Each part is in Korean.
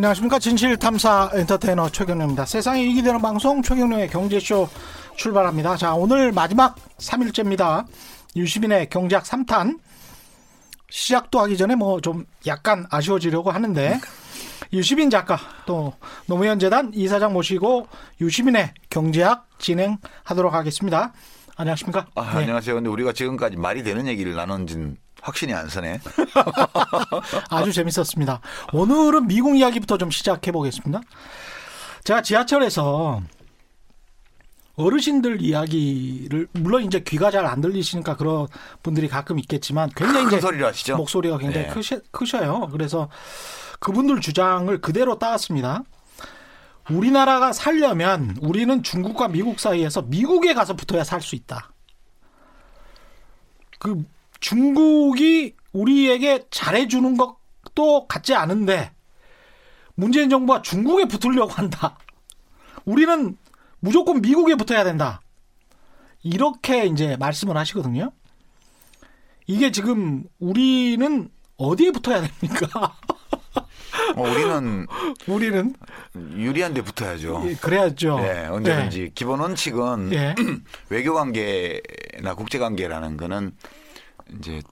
안녕하십니까 진실탐사 엔터테이너 최경련입니다. 세상에 이익이 되는 방송 최경련의 경제쇼 출발합니다. 자 오늘 마지막 3일째입니다. 유시민의 경제학 3탄 시작도 하기 전에 뭐 좀 약간 아쉬워지려고 하는데 유시민 작가 또 노무현 재단 이사장 모시고 유시민의 경제학 진행하도록 하겠습니다. 안녕하십니까? 아, 네. 안녕하세요. 근데 우리가 지금까지 말이 되는 얘기를 나눈진 확신이 안 서네. 아주 재밌었습니다. 오늘은 미국 이야기부터 좀 시작해 보겠습니다. 제가 지하철에서 어르신들 이야기를 물론 이제 귀가 잘 안 들리시니까 그런 분들이 가끔 있겠지만 굉장히 큰 이제 소리로 하시죠. 목소리가 굉장히 네. 크셔, 크셔요. 그래서 그분들 주장을 그대로 따왔습니다. 우리나라가 살려면 우리는 중국과 미국 사이에서 미국에 가서 붙어야 살 수 있다. 그 중국이 우리에게 잘해주는 것도 같지 않은데 문재인 정부가 중국에 붙으려고 한다. 우리는 무조건 미국에 붙어야 된다. 이렇게 이제 말씀을 하시거든요. 이게 지금 우리는 어디에 붙어야 됩니까? 어, 우리는 우리는 유리한 데 붙어야죠. 예, 그래야죠. 네, 언제든지 기본 원칙은 예. 외교 관계나 국제 관계라는 거는 이제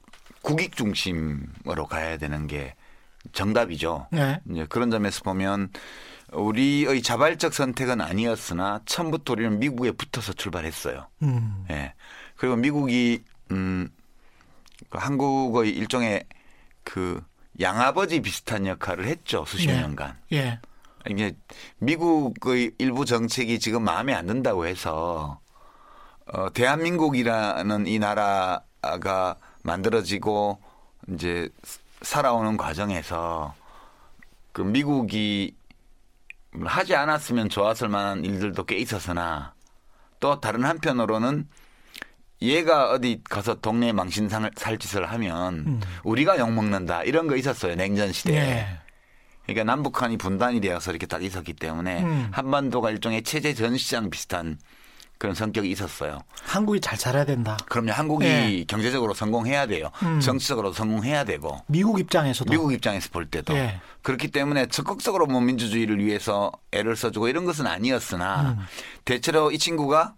국익 중심으로 가야 되는 게 정답이죠. 네. 이제 그런 점에서 보면 우리의 자발적 선택은 아니었으나 처음부터 우리는 미국에 붙어서 출발했어요. 음. 예. 그리고 미국이 음그 한국의 일종의 그 양아버지 비슷한 역할을 했죠 수십 네. 년간. 예. 이게 미국의 일부 정책이 지금 마음에 안 든다고 해서 어 대한민국이라는 이 나라 가 만들어지고 이제 살아오는 과정에서 그 미국이 하지 않았으면 좋았을 만한 일들도 꽤 있었으나 또 다른 한편으로는 얘가 어디 가서 동네 망신상을 살 짓을 하면 음. 우리가 욕먹는다 이런 거 있었어요 냉전 시대에. 예. 그러니까 남북한이 분단이 되어서 이렇게 딱 있었기 때문에 음. 한반도가 일종의 체제 전시장 비슷한 그런 성격이 있었어요. 한국이 잘 살아야 된다. 그럼요. 한국이 예. 경제적으로 성공해야 돼요. 음. 정치적으로 성공해야 되고 미국 입장에서도 미국 입장에서 볼 때도 예. 그렇기 때문에 적극적으로 뭐 민주주의를 위해서 애를 써주고 이런 것은 아니었으나 음. 대체로 이 친구가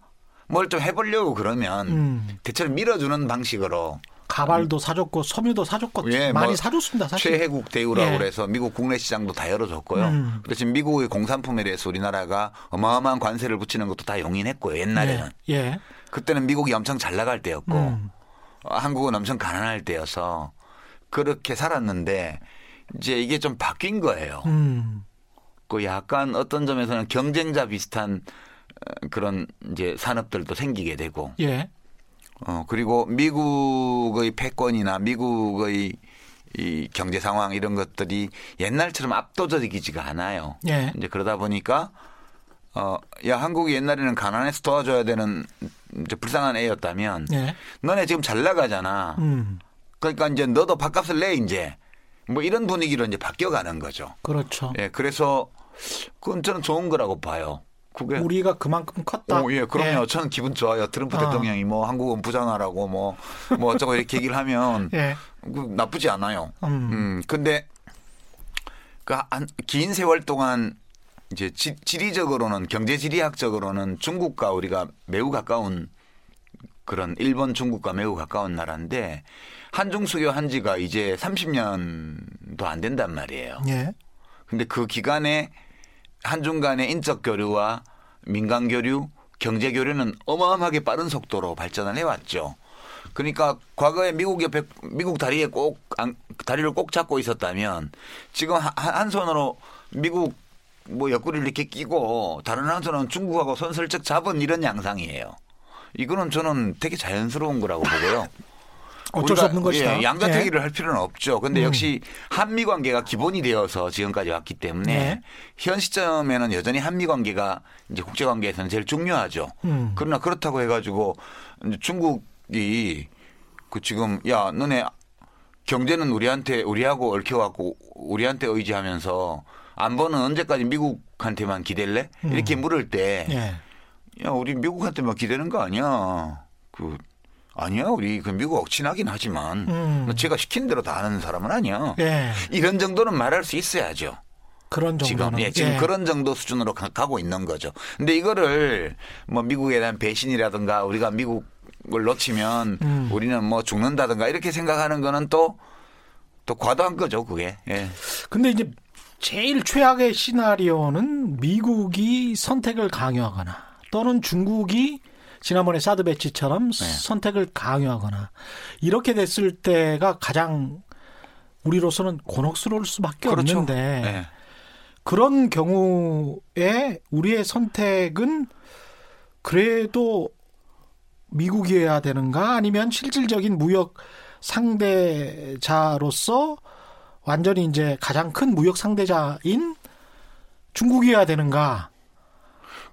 뭘 좀 해보려고 그러면 음. 대체로 밀어주는 방식으로 가발도 사줬고 섬유도 사줬고 예, 많이 뭐 사줬습니다. 사실. 최혜국 대우라고 예. 그래서 미국 국내 시장도 다 열어줬고요. 음. 그래서 지금 미국의 공산품에 대해서 우리나라가 어마어마한 관세를 붙이는 것도 다 용인했고요. 옛날에는. 예. 예. 그때는 미국이 엄청 잘 나갈 때였고 음. 어, 한국은 엄청 가난할 때여서 그렇게 살았는데 이제 이게 좀 바뀐 거예요. 음. 그 약간 어떤 점에서는 경쟁자 비슷한 어, 그런 이제 산업들도 생기게 되고 예. 어, 그리고 미국의 패권이나 미국의 이 경제 상황 이런 것들이 옛날처럼 압도적이지가 않아요. 예. 이제 그러다 보니까 어, 야, 한국이 옛날에는 가난해서 도와줘야 되는 이제 불쌍한 애였다면 예. 너네 지금 잘 나가잖아. 음. 그러니까 이제 너도 밥값을 내 이제 뭐 이런 분위기로 이제 바뀌어가는 거죠. 그렇죠. 예, 그래서 그건 저는 좋은 거라고 봐요. 그게 우리가 그만큼 컸다. 오, 예, 그럼요. 저는 기분 좋아요. 트럼프 어. 대통령이 뭐 한국은 부자나라고 뭐, 뭐 어쩌고 이렇게 얘기를 하면 예. 그 나쁘지 않아요. 음. 음, 근데 그긴 세월 동안 이제 지, 지리적으로는 경제 지리학적으로는 중국과 우리가 매우 가까운 그런 일본 중국과 매우 가까운 나라인데 한중 수교 한 지가 이제 30년도 안 된단 말이에요. 예. 근데 그 기간에 한중 간의 인적 교류와 민간 교류, 경제 교류는 어마어마하게 빠른 속도로 발전을 해왔죠. 그러니까 과거에 미국 옆에 미국 다리에 꼭 안- 다리를 꼭 잡고 있었다면 지금 한- 한 손으로 미국 뭐 옆구리를 이렇게 끼고 다른 한 손은 중국하고 손 슬쩍 잡은 이런 양상이에요. 이거는 저는 되게 자연스러운 거라고 보고요. 어쩔 수 없는 것이다. 예, 양자택일을 할 필요는 없죠. 근데 음. 역시 한미 관계가 기본이 되어서 지금까지 왔기 때문에 네. 현 시점에는 여전히 한미 관계가 이제 국제 관계에서는 제일 중요하죠. 음. 그러나 그렇다고 해가지고 중국이 그 지금 야 너네 경제는 우리한테 우리하고 얽혀갖고 우리한테 의지하면서 안보는 언제까지 미국한테만 기댈래? 이렇게 물을 때 예. 야, 우리 미국한테만 기대는 거 아니야. 그, 아니야. 우리 그 미국 억친하긴 하지만, 음. 제가 시킨 대로 다 하는 사람은 아니야. 예. 이런 정도는 말할 수 있어야죠. 그런 정도는 지금 예, 지금 예. 그런 정도 수준으로 가- 가고 있는 거죠. 근데 이거를 뭐 미국에 대한 배신이라든가 우리가 미국을 놓치면 음. 우리는 뭐 죽는다든가 이렇게 생각하는 거는 또 또 과도한 거죠, 그게. 예. 근데 이제 제일 최악의 시나리오는 미국이 선택을 강요하거나 또는 중국이 지난번에 사드 배치처럼 네. 선택을 강요하거나 이렇게 됐을 때가 가장 우리로서는 곤혹스러울 수밖에 그렇죠. 없는데 예. 그런 경우에 우리의 선택은 그래도 미국이어야 되는가 아니면 실질적인 무역 상대자로서 완전히 이제 가장 큰 무역 상대자인 중국이어야 되는가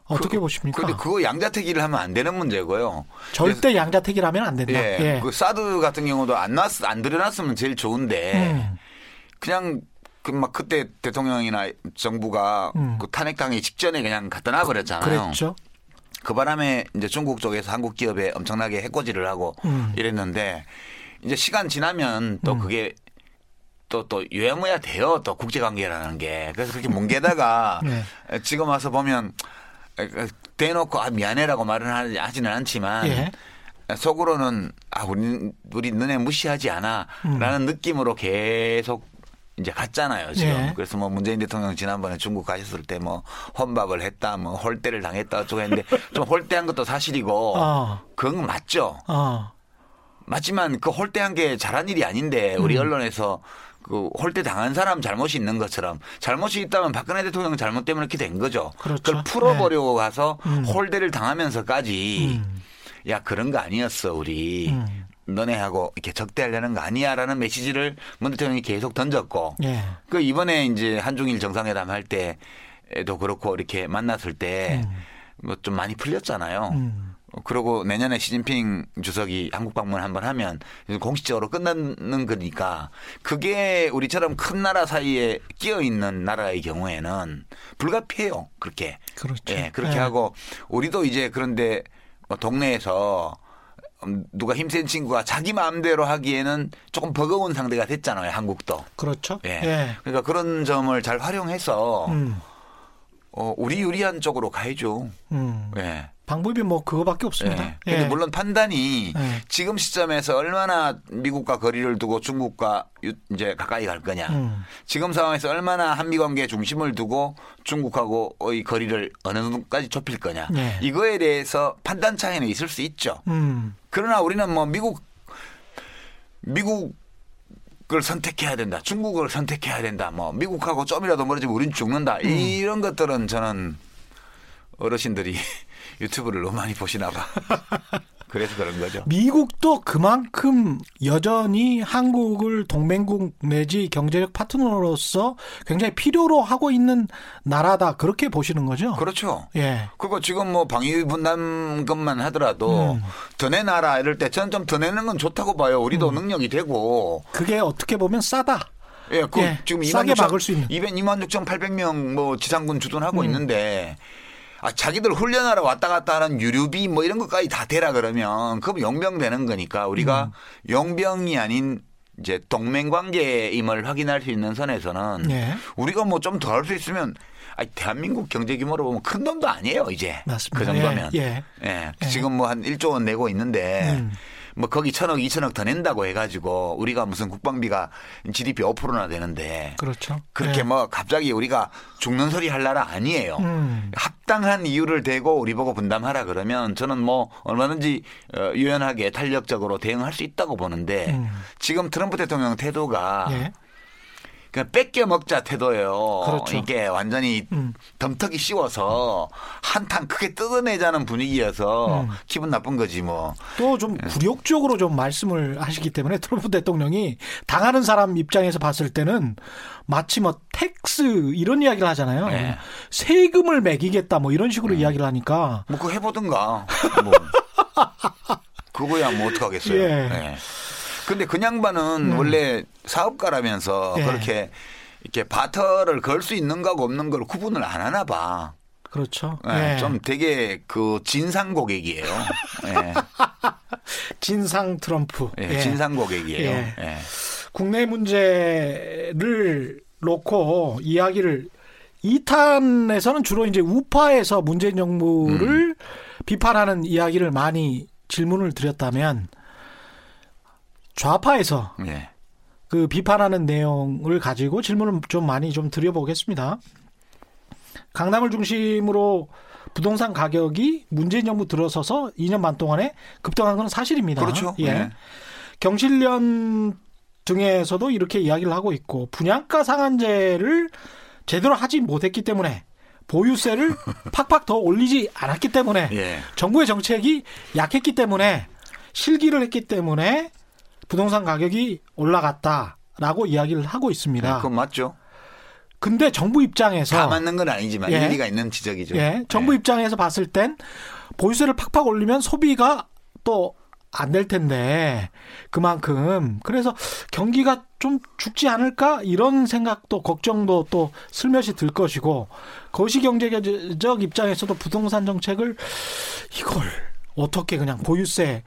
어떻게 보십니까? 근데 그거 양자택일을 하면 안 되는 문제고요. 절대 양자택일 하면 안 된다. 예. 예. 그 사드 같은 경우도 안 났, 안 들여놨으면 제일 좋은데 음. 그냥 그막 그때 대통령이나 정부가 음. 그 탄핵당하기 직전에 그냥 갖다 놔버렸잖아요. 그랬죠. 그 바람에 이제 중국 쪽에서 한국 기업에 엄청나게 해코지를 하고 음. 이랬는데 이제 시간 지나면 또 그게 또또 유야무야 돼요. 또 국제관계라는 게 그래서 그렇게 뭉개다가 네. 지금 와서 보면 대놓고 아 미안해라고 말은 하지- 하지는 않지만 예. 속으로는 아 우리 우리 너네 무시하지 않아라는 느낌으로 계속 이제 갔잖아요 지금 예. 그래서 뭐 문재인 대통령 지난번에 중국 가셨을 때 뭐 혼밥을 했다 뭐 홀대를 당했다 어쩌고 했는데 좀 홀대한 것도 사실이고 어. 그건 맞죠 어. 맞지만 그 홀대한 게 잘한 일이 아닌데 음. 우리 언론에서 그 홀대 당한 사람 잘못이 있는 것처럼 잘못이 있다면 박근혜 대통령 잘못 때문에 이렇게 된 거죠. 그렇죠. 걸 풀어보려고 가서 음. 홀대를 당하면서까지 음. 야 그런 거 아니었어 우리 음. 너네하고 이렇게 적대하려는 거 아니야라는 메시지를 문 대통령이 계속 던졌고 예. 그 이번에 이제 한중일 정상회담 할 때도 그렇고 이렇게 만났을 때 뭐 좀 많이 풀렸잖아요. 음. 어, 그리고 내년에 시진핑 주석이 한국 방문 한번 하면 공식적으로 끝나는 거니까 그게 우리처럼 큰 나라 사이에 끼어 있는 나라의 경우에는 불가피해요. 그렇게. 그렇죠. 예, 그렇게 예. 하고 우리도 이제 그런데 뭐 동네에서 음, 누가 힘센 친구가 자기 마음대로 하기에는 조금 버거운 상대가 됐잖아요. 한국도. 그렇죠. 예. 예. 그러니까 그런 점을 잘 활용해서 음. 어, 우리 유리한 쪽으로 가야죠. 음. 예. 방법이 뭐 그거밖에 없습니다. 예. 근데 물론 판단이 예. 지금 시점에서 얼마나 미국과 거리를 두고 중국과 유- 이제 가까이 갈 거냐. 음. 지금 상황에서 얼마나 한미 관계에 중심을 두고 중국하고의 거리를 어느 정도까지 좁힐 거냐. 예. 이거에 대해서 판단 차이는 있을 수 있죠. 음. 그러나 우리는 뭐 미국 미국을 선택해야 된다. 중국을 선택해야 된다. 뭐 미국하고 좀이라도 멀어지면 우린 죽는다. 음. 이런 것들은 저는 어르신들이 유튜브를 너무 많이 보시나 봐. 그래서 그런 거죠. 미국도 그만큼 여전히 한국을 동맹국 내지 경제적 파트너로서 굉장히 필요로 하고 있는 나라다 그렇게 보시는 거죠? 그렇죠. 예. 그거 지금 뭐 방위 분담금만 하더라도 음. 더 내놔라 이럴 때 저는 좀 더 내는 건 좋다고 봐요. 우리도 음. 능력이 되고. 그게 어떻게 보면 싸다. 예, 그 예, 지금 싸게 2만 6천, 막을 수 있는. 200, 2만 6,800명 뭐 지상군 주둔하고 음. 있는데 아, 자기들 훈련하러 왔다 갔다 하는 유류비 뭐 이런 것까지 다 대라 그러면 그럼 용병 되는 거니까 음. 우리가 용병이 아닌 이제 동맹 관계임을 확인할 수 있는 선에서는 예. 우리가 뭐 좀 더 할 수 있으면 아니, 대한민국 경제 규모로 보면 큰 돈도 아니에요, 이제. 맞습니다. 그 정도면. 예, 예. 예. 예. 지금 뭐 한 1조 원 내고 있는데 음. 뭐 거기 천억, 이천억 더 낸다고 해가지고 우리가 무슨 국방비가 GDP 5%나 되는데 그렇죠. 그렇게 예. 뭐 갑자기 우리가 죽는 소리 할 나라 아니에요. 음. 합당한 이유를 대고 우리 보고 분담하라 그러면 저는 뭐 얼마든지 어, 유연하게 탄력적으로 대응할 수 있다고 보는데 음. 지금 트럼프 대통령 태도가 예. 그냥 뺏겨 먹자 태도예요. 그렇죠. 이게 완전히 음. 덤터기 씌워서 한탕 크게 뜯어내자는 분위기여서 음. 기분 나쁜 거지 뭐. 또좀 예. 굴욕적으로 좀 말씀을 하시기 때문에 트럼프 대통령이 당하는 사람 입장에서 봤을 때는 마치 뭐 tax 이런 이야기를 하잖아요. 네. 세금을 매기겠다 뭐 이런 음. 식으로 이야기를 하니까 뭐 그거 해보든가. 뭐. 그거야 뭐 어떡하겠어요. 예. 예. 근데 그 양반은 원래 사업가라면서 예. 그렇게 이렇게 barter를 걸 수 있는 거하고 없는 걸 구분을 안 하나 봐. 그렇죠. 예, 예. 좀 되게 그 진상 고객이에요. 예. 진상 트럼프. 예, 예. 진상 고객이에요. 예. 예. 국내 문제를 놓고 이야기를 2탄에서는 주로 이제 우파에서 문재인 정부를 음. 비판하는 이야기를 많이 질문을 드렸다면 좌파에서 네. 그 비판하는 내용을 가지고 질문을 좀 많이 좀 드려보겠습니다. 강남을 중심으로 부동산 가격이 문재인 정부 들어서서 2년 반 동안에 급등한 건 사실입니다. 그렇죠. 예. 네. 경실련 등에서도 이렇게 이야기를 하고 있고 분양가 상한제를 제대로 하지 못했기 때문에 보유세를 팍팍 더 올리지 않았기 때문에 예. 정부의 정책이 약했기 때문에 실기를 했기 때문에 부동산 가격이 올라갔다라고 이야기를 하고 있습니다. 네, 그건 맞죠. 근데 정부 입장에서 다 맞는 건 아니지만 예. 일리가 있는 지적이죠. 예. 정부 예. 입장에서 봤을 땐 보유세를 팍팍 올리면 소비가 또 안 될 텐데 그만큼 그래서 경기가 좀 죽지 않을까 이런 생각도 걱정도 또 슬며시 들 것이고 거시경제적 입장에서도 부동산 정책을 이걸 어떻게 그냥 보유세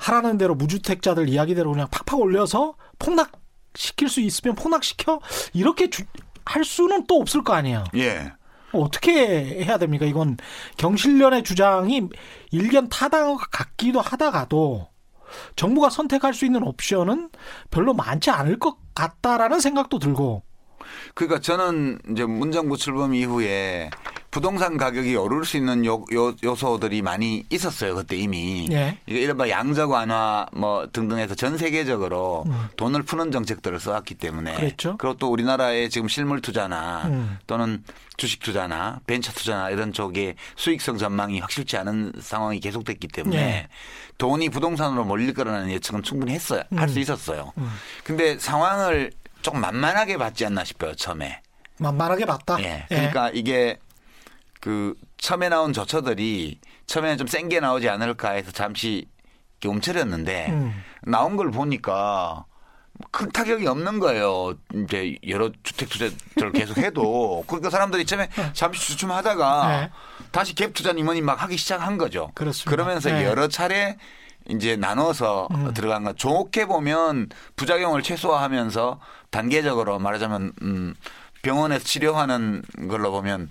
하라는 대로 무주택자들 이야기대로 그냥 팍팍 올려서 폭락 시킬 수 있으면 폭락시켜 이렇게 주, 할 수는 또 없을 거 아니에요. 예. 어떻게 해야 됩니까? 이건 경실련의 주장이 일견 타당 같기도 하다가도 정부가 선택할 수 있는 옵션은 별로 많지 않을 것 같다라는 생각도 들고. 그러니까 저는 이제 문정부 출범 이후에 부동산 가격이 오를 수 있는 요, 요, 요 소들이 많이 있었어요. 그때 이미. 예. 이게 이른바 양적 완화 뭐 등등해서 전 세계적으로 음. 돈을 푸는 정책들을 써왔기 때문에. 그렇죠. 그리고 또 우리나라의 지금 실물 투자나 음. 또는 주식 투자나 벤처 투자나 이런 쪽에 수익성 전망이 확실치 않은 상황이 계속됐기 때문에 예. 돈이 부동산으로 몰릴 거라는 예측은 충분히 했어요. 음. 할수 있었어요. 음. 근데 상황을 조금 만만하게 봤지 않나 싶어요. 처음에. 만만하게 봤다. 예. 그러니까 예. 이게 그 처음에 나온 저처들이 처음에는 좀 센 게 나오지 않을까 해서 잠시 움츠렸는데 음. 나온 걸 보니까 큰 타격이 없는 거예요. 이제 여러 주택 투자를 계속 해도 그러니까 사람들이 처음에 잠시 주춤하다가 네. 다시 갭 투자니 뭐니 막 하기 시작한 거죠. 그렇습니다. 그러면서 네. 여러 차례 이제 나눠서 음. 들어간 거 좋게 보면 부작용을 최소화하면서 단계적으로 말하자면 음 병원에서 치료하는 걸로 보면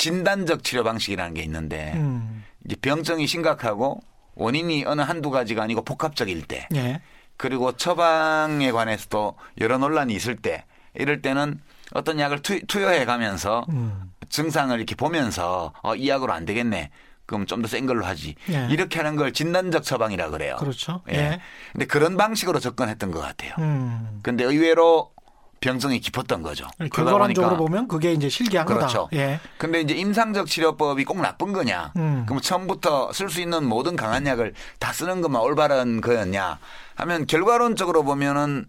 진단적 치료 방식이라는 게 있는데 음. 이제 병증이 심각하고 원인이 어느 한두 가지가 아니고 복합적일 때 예. 그리고 처방에 관해서도 여러 논란이 있을 때 이럴 때는 어떤 약을 투, 투여해 가면서 음. 증상을 이렇게 보면서 어, 이 약으로 안 되겠네. 그럼 좀 더 센 걸로 하지. 예. 이렇게 하는 걸 진단적 처방이라 그래요. 그렇죠. 예. 예. 근데 그런 방식으로 접근했던 것 같아요. 음. 근데 의외로 병성이 깊었던 거죠. 결과론적으로 보면 그게 이제 실기한 그렇죠. 거다. 예. 근데 이제 임상적 치료법이 꼭 나쁜 거냐? 음. 그럼 처음부터 쓸 수 있는 모든 강한 약을 다 쓰는 것만 올바른 거였냐? 하면 결과론적으로 보면은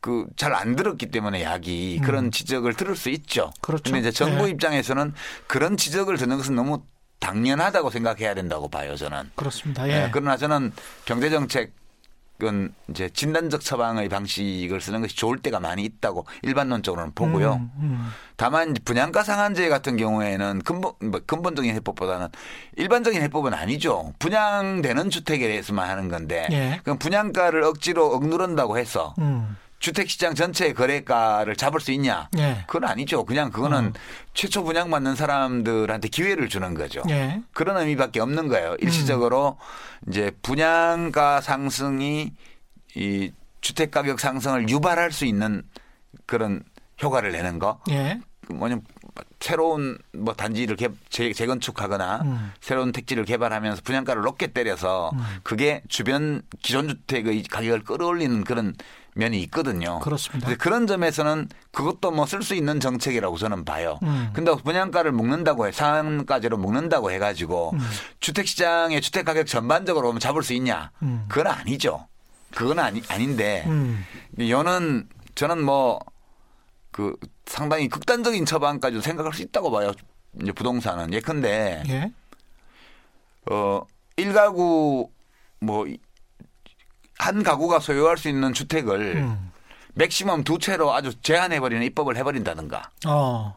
그 잘 안 들었기 때문에 약이 음. 그런 지적을 들을 수 있죠. 그렇죠. 근데 이제 정부 예. 입장에서는 그런 지적을 듣는 것은 너무 당연하다고 생각해야 된다고 봐요, 저는. 그렇습니다. 예. 예. 그러나 저는 경제 정책 은 이제 진단적 처방의 방식을 쓰는 것이 좋을 때가 많이 있다고 일반론적으로는 보고요. 음, 음. 다만 분양가 상한제 같은 경우에는 근본 뭐 근본적인 해법보다는 일반적인 해법은 아니죠. 분양되는 주택에 대해서만 하는 건데 예. 그럼 분양가를 억지로 억누른다고 해서 음. 주택시장 전체의 거래가를 잡을 수 있냐? 예. 그건 아니죠. 그냥 그거는 어. 최초 분양 받는 사람들한테 기회를 주는 거죠. 예. 그런 의미밖에 없는 거예요. 일시적으로 음. 이제 분양가 상승이 이 주택 가격 상승을 유발할 수 있는 그런 효과를 내는 거. 예. 뭐냐면 새로운 뭐 단지를 개, 재, 재건축하거나 음. 새로운 택지를 개발하면서 분양가를 높게 때려서 음. 그게 주변 기존 주택의 가격을 끌어올리는 그런 면이 있거든요. 그렇습니다. 그런 점에서는 그것도 뭐 쓸 수 있는 정책이라고 저는 봐요. 음. 근데 분양가를 묶는다고 해, 상한가제로 묶는다고 해가지고 음. 주택 시장의 주택 가격 전반적으로 보면 잡을 수 있냐? 음. 그건 아니죠. 그건 아니, 아닌데, 음. 여는 저는 뭐, 그 상당히 극단적인 처방까지도 생각할 수 있다고 봐요. 이제 부동산은. 예컨대, 예? 어, 1가구 뭐 한 가구가 소유할 수 있는 주택을 음. 맥시멈 두 채로 아주 제한해버리는 입법을 해버린다든가. 어.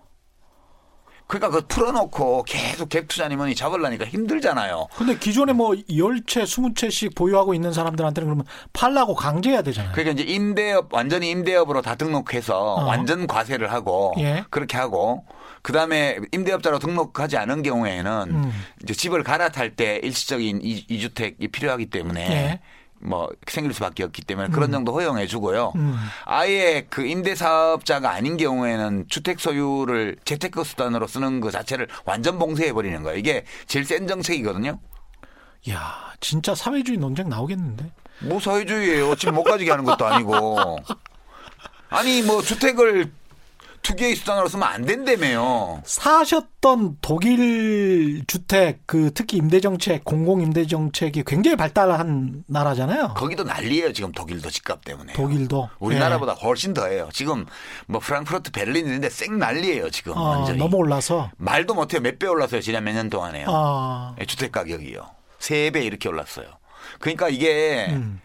그러니까 그 풀어놓고 계속 갭 투자니 잡으려니까 힘들잖아요. 근데 기존에 뭐 10채, 20채씩 보유하고 있는 사람들한테는 그러면 팔라고 강제해야 되잖아요. 그러니까 이제 임대업, 완전히 임대업으로 다 등록해서 어. 완전 과세를 하고 예. 그렇게 하고 그 다음에 임대업자로 등록하지 않은 경우에는 음. 이제 집을 갈아탈 때 일시적인 이- 이주택이 필요하기 때문에 예. 뭐 생길 수밖에 없기 때문에 그런 정도 허용해 주고요. 음. 아예 그 임대 사업자가 아닌 경우에는 주택 소유를 재테크 수단으로 쓰는 것 자체를 완전 봉쇄해 버리는 거예요. 이게 제일 센 정책이거든요. 야, 진짜 사회주의 논쟁 나오겠는데. 뭐 사회주의예요. 집못 가지게 하는 것도 아니고. 아니 뭐 주택을 투기의 수단으로 쓰면 안 된다며요. 사셨던 독일 주택 그 특히 임대 정책, 공공 임대 정책이 굉장히 발달한 나라잖아요. 거기도 난리예요. 지금 독일도 집값 때문에. 독일도 우리나라보다 훨씬 더해요. 지금 뭐 프랑크푸르트, 베를린 있는데 쌩 난리예요. 지금 예. 어, 완전히. 너무 올라서 말도 못 해요. 몇 배 올랐어요. 지난 몇 년 동안에요. 아, 예, 주택 가격이요. 세 배 이렇게 올랐어요. 그러니까 이게 음.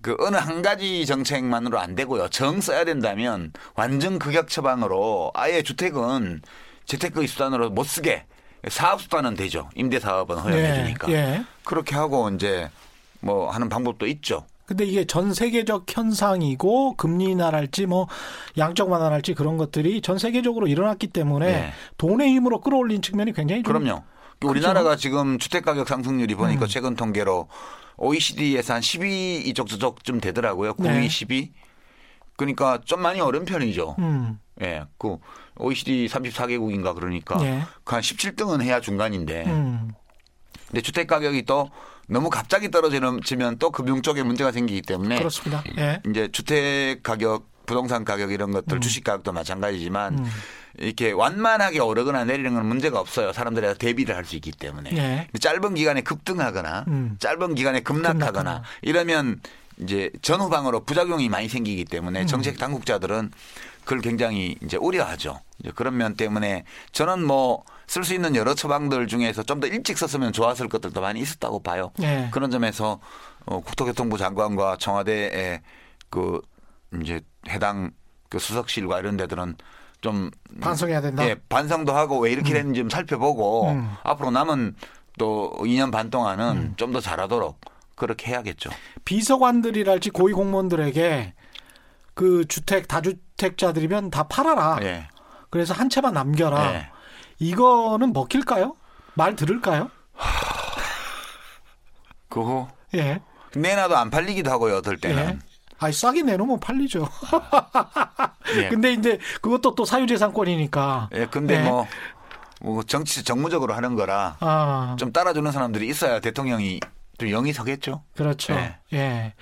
그 어느 한 가지 정책만으로 안 되고요. 정 써야 된다면 완전 극약 처방으로 아예 주택은 재테크의 수단으로 못 쓰게 사업 수단은 되죠. 임대 사업은 허용해 예, 주니까. 예. 그렇게 하고 이제 뭐 하는 방법도 있죠. 근데 이게 전 세계적 현상이고 금리 인하랄지 뭐 양적 완화랄지 그런 것들이 전 세계적으로 일어났기 때문에 네. 돈의 힘으로 끌어올린 측면이 굉장히 좀 그럼요. 우리나라가 지금 주택 가격 상승률이 보니까 최근 통계로 OECD에서 한 12 이쪽 저쪽쯤 되더라고요. 9위, 네. 12. 그러니까 좀 많이 어려운 편이죠. 음, 예. 그 OECD 34개국인가 그러니까 예. 그한 17등은 해야 중간인데. 음. 근데 주택 가격이 또 너무 갑자기 떨어지면 또 금융 쪽에 문제가 생기기 때문에 그렇습니다. 예. 이제 주택 가격, 부동산 가격 이런 것들, 주식 가격도 마찬가지지만 음. 이렇게 완만하게 오르거나 내리는 건 문제가 없어요. 사람들이 다 대비를 할 수 있기 때문에. 예. 짧은 기간에 급등하거나 음. 짧은 기간에 급락하거나 급락하거나. 이러면 이제 전후방으로 부작용이 많이 생기기 때문에 음. 정책 당국자들은 그걸 굉장히 이제 우려하죠. 이제 그런 면 때문에 저는 뭐 쓸 수 있는 여러 처방들 중에서 좀 더 일찍 썼으면 좋았을 것들도 많이 있었다고 봐요. 예. 그런 점에서 어, 국토교통부 장관과 청와대의 그 이제 해당 그 수석실과 이런 데들은 좀 반성해야 된다. 예, 반성도 하고 왜 이렇게 됐는지 좀 살펴보고 음. 앞으로 남은 또 2년 반 동안은 좀더 잘하도록 그렇게 해야겠죠. 비서관들이랄지 고위 공무원들에게 그 주택 다주택자들이면 다 팔아라. 예. 그래서 한 채만 남겨라. 예. 이거는 먹힐까요? 말 들을까요? 그거 예. 내놔도 안 팔리기도 하고요. 어떨 예. 때는. 아니 싸게 내놓으면 팔리죠. 예. 근데 이제 그것도 또 사유재산권이니까. 예, 근데 예. 뭐, 뭐 정치 정무적으로 하는 거라 아, 좀 따라주는 사람들이 있어야 대통령이 좀 영이 서겠죠. 그렇죠. 예. 예.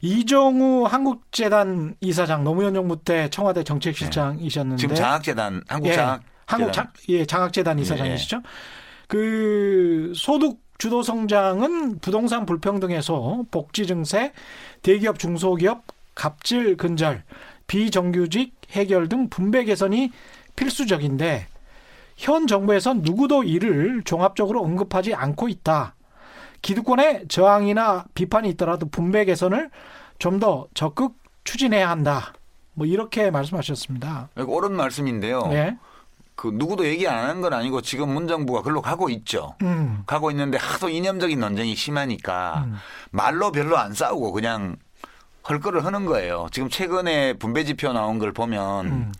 이정우 한국재단 이사장 노무현 정부 때 청와대 정책실장이셨는데 지금 장학재단 한국 예, 장학 한국 장, 예, 장학재단 예, 이사장이시죠. 그 소득 주도 성장은 부동산 불평등 해소, 복지 증세, 대기업 중소기업 갑질 근절, 비정규직 해결 등 분배 개선이 필수적인데 현 정부에선 누구도 이를 종합적으로 언급하지 않고 있다. 기득권의 저항이나 비판이 있더라도 분배 개선을 좀 더 적극 추진해야 한다. 뭐 이렇게 말씀하셨습니다. 이거 옳은 말씀인데요. 예. 그 누구도 얘기 안 하는 건 아니고 지금 문 정부가 글로 가고 있죠. 음. 가고 있는데 하도 이념적인 논쟁이 심하니까 음. 말로 별로 안 싸우고 그냥 헐거를 하는 거예요. 지금 최근에 분배 지표 나온 걸 보면 음.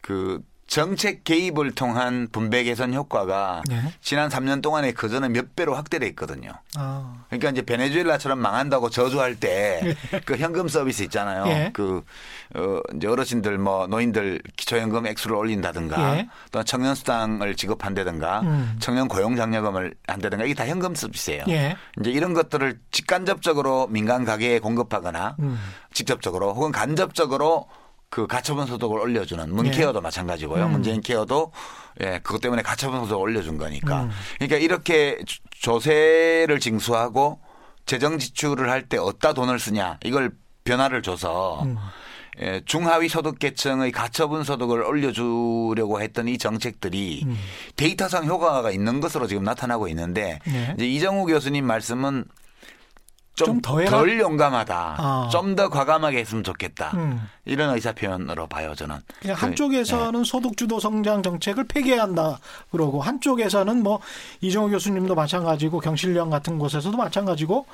그 정책 개입을 통한 분배 개선 효과가 네. 지난 3년 동안에 그 전에 몇 배로 확대됐거든요. 아. 그러니까 이제 베네수엘라처럼 망한다고 저주할 때 그 현금 서비스 있잖아요. 예. 그 어, 이제 어르신들 뭐 노인들 기초연금 액수를 올린다든가 예. 또 청년 수당을 지급한다든가 음. 청년 고용 장려금을 한다든가 이게 다 현금 서비스예요. 예. 이제 이런 것들을 직간접적으로 민간 가게에 공급하거나 음. 직접적으로 혹은 간접적으로 그 가처분 소득을 올려주는 문케어도 마찬가지고요. 예. 음. 문재인 케어도 예 그것 때문에 가처분 소득을 올려준 거니까. 음. 그러니까 이렇게 조- 조세를 징수하고 재정 지출을 할 때 어디다 돈을 쓰냐 이걸 변화를 줘서 음. 예, 중하위 소득 계층의 가처분 소득을 올려주려고 했던 이 정책들이 음. 데이터상 효과가 있는 것으로 지금 나타나고 있는데 네. 이제 이정우 교수님 말씀은 좀더 해라. 덜 용감하다. 아. 좀더 과감하게 했으면 좋겠다. 음. 이런 의사 표현으로 봐요, 저는. 그냥 그, 한쪽에서는 소득 주도 성장 정책을 폐기해야 한다 그러고 한쪽에서는 뭐 이정호 교수님도 마찬가지고 경실련 같은 곳에서도 마찬가지고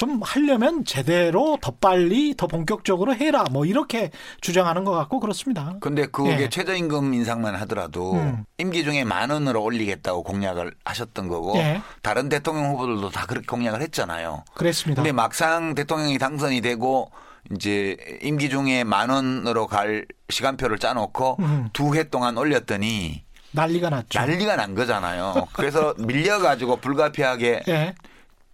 좀 하려면 제대로 더 빨리 더 본격적으로 해라 뭐 이렇게 주장하는 것 같고 그렇습니다. 근데 그게 예. 최저임금 인상만 하더라도 음. 임기 중에 만 원으로 올리겠다고 공약을 하셨던 거고 예. 다른 대통령 후보들도 다 그렇게 공약을 했잖아요. 그랬습니다. 근데 막상 대통령이 당선이 되고 이제 임기 중에 만 원으로 갈 시간표를 짜놓고 음. 두해 동안 올렸더니 난리가 났죠. 난리가 난 거잖아요. 그래서 밀려가지고 불가피하게 예.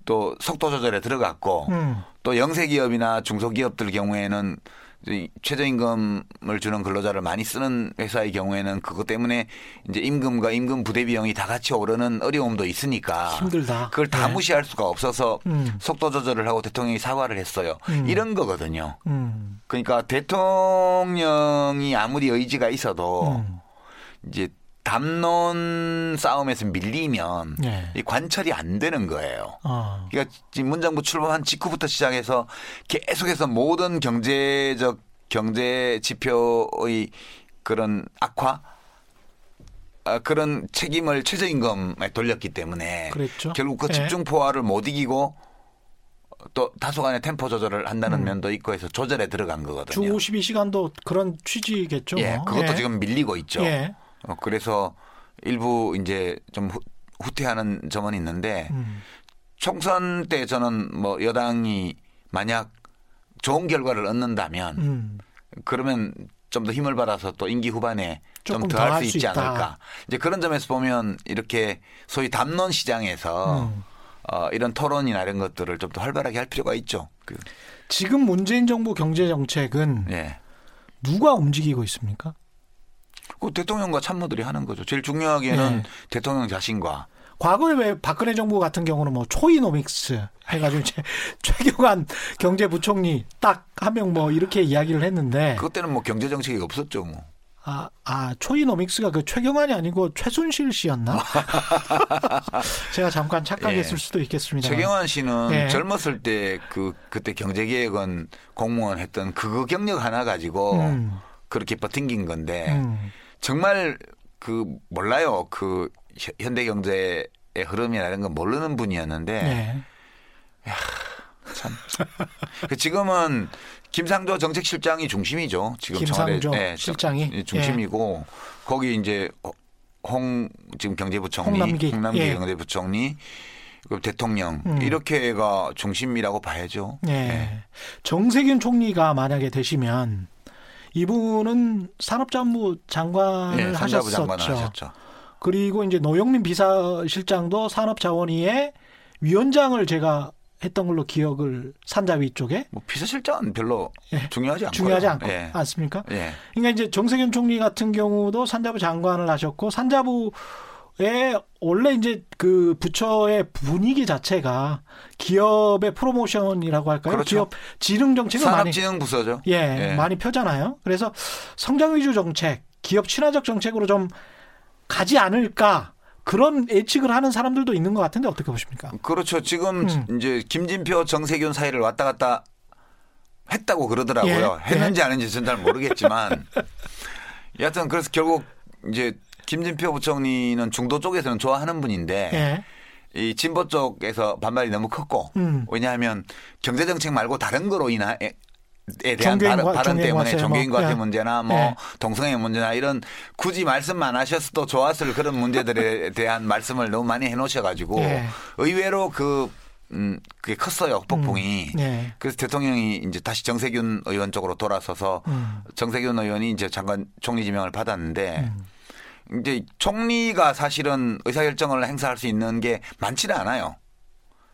또 속도 조절에 들어갔고 음. 또 영세 기업이나 중소기업들 경우에는 이 최저임금을 주는 근로자를 많이 쓰는 회사의 경우에는 그것 때문에 이제 임금과 임금 부대 비용이 다 같이 오르는 어려움도 있으니까 힘들다. 그걸 다 네. 무시할 수가 없어서 음. 속도 조절을 하고 대통령이 사과를 했어요. 음. 이런 거거든요. 음. 그러니까 대통령이 아무리 의지가 있어도 음. 이제 담론 싸움에서 밀리면 네. 이 관철이 안 되는 거예요. 어. 그러니까 지금 문정부 출범한 직후부터 시작해서 계속해서 모든 경제적 경제 지표의 그런 악화 아, 그런 책임을 최저임금에 돌렸기 때문에 그랬죠. 결국 그 예. 집중 포화를 못 이기고 또 다소간의 템포 조절을 한다는 음. 면도 있고 해서 조절에 들어간 주 거거든요. 52시간도 그런 취지겠죠. 예, 뭐. 그것도 예. 지금 밀리고 있죠. 예. 어, 그래서 일부 이제 좀 후, 후퇴하는 점은 있는데 음. 총선 때 저는 뭐 여당이 만약 좋은 결과를 얻는다면 음. 그러면 좀 더 힘을 받아서 또 임기 후반에 좀더더할할수수 있지 있다. 않을까. 이제 그런 점에서 보면 이렇게 소위 담론 시장에서 음. 어, 이런 토론이나 이런 것들을 좀 더 활발하게 할 필요가 있죠. 그, 지금 문재인 정부 경제 정책은 예. 누가 움직이고 있습니까? 그 대통령과 참모들이 하는 거죠. 제일 중요하게는 네. 대통령 자신과 과거에 왜 박근혜 정부 같은 경우는 뭐 초이노믹스 해가지고 이제 최경환 경제부총리 딱 한 명 뭐 이렇게 이야기를 했는데 그것 때는 뭐 경제 정책이 없었죠. 뭐. 아, 아 초이노믹스가 그 최경환이 아니고 최순실 씨였나? 제가 잠깐 착각했을 예. 수도 있겠습니다. 최경환 씨는 네. 젊었을 때 그 그때 경제개혁은 공무원 했던 그거 경력 하나 가지고 음. 그렇게 버틴긴 건데 음. 정말 그 몰라요 그 현- 현대 경제의 이런 거 모르는 분이었는데 네. 참. 그 지금은 김상조 정책실장이 중심이죠. 지금 김상조 청와대 예, 실장이? 예, 중심이고 거기 이제 홍 지금 경제부총리 홍남기. 예. 경제부총리 그 대통령 음. 이렇게가 중심이라고 봐야죠. 예. 예. 정세균 총리가 만약에 되시면 이분은 산업자원부 장관을 예, 하셨었죠. 장관을 하셨죠. 그리고 이제 노영민 비서실장도 산업자원위의 위원장을 제가 했던 걸로 기억을 산자위 쪽에 뭐 비서실장은 별로 예. 중요하지 않고 중요하지 않고 예. 않습니까? 예. 그러니까 이제 정세균 총리 같은 경우도 산자부 장관을 하셨고 산자부 의 원래 이제 그 부처의 분위기 자체가 기업의 프로모션이라고 할까요? 그렇죠. 기업 지능 정책을 많이 산업진흥부서죠. 예, 많이 펴잖아요. 그래서 성장 위주 정책, 기업 친화적 정책으로 좀 가지 않을까 그런 예측을 하는 사람들도 있는 것 같은데 어떻게 보십니까? 그렇죠. 지금 음. 이제 김진표, 정세균 사이를 왔다 갔다 했다고 그러더라고요. 예. 했는지 안 했는지 저는 잘 모르겠지만 여하튼 그래서 결국 이제 김진표 부총리는 중도 쪽에서는 좋아하는 분인데 예. 이 진보 쪽에서 반발이 너무 컸고 음. 왜냐하면 경제 정책 말고 다른 거로 인하 에 대한 발언, 과- 발언 때문에 과세 종교인 뭐, 과세 예. 문제나 뭐 예. 동성애 문제나 이런 굳이 말씀 안 하셨어도 좋았을 그런 문제들에 대한 말씀을 너무 많이 해놓으셔가지고 예. 의외로 그 음, 그게 컸어요 폭풍이. 예. 그래서 대통령이 이제 다시 정세균 의원 쪽으로 돌아서서 음. 정세균 의원이 이제 장관 총리 지명을 받았는데 음. 이제 총리가 사실은 의사결정을 행사할 수 있는 게 많지는 않아요.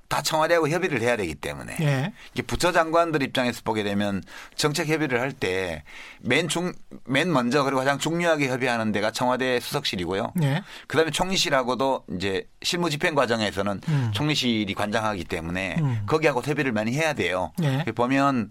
다 청와대하고 협의를 해야 되기 때문에. 예. 이게 부처 장관들 입장에서 보게 되면 정책 협의를 할 때 맨 중, 맨 먼저 그리고 가장 중요하게 협의하는 데가 청와대 수석실이고요. 예. 그 다음에 총리실하고도 이제 실무 집행 과정에서는 음. 총리실이 관장하기 때문에 음. 거기하고 협의를 많이 해야 돼요. 예. 보면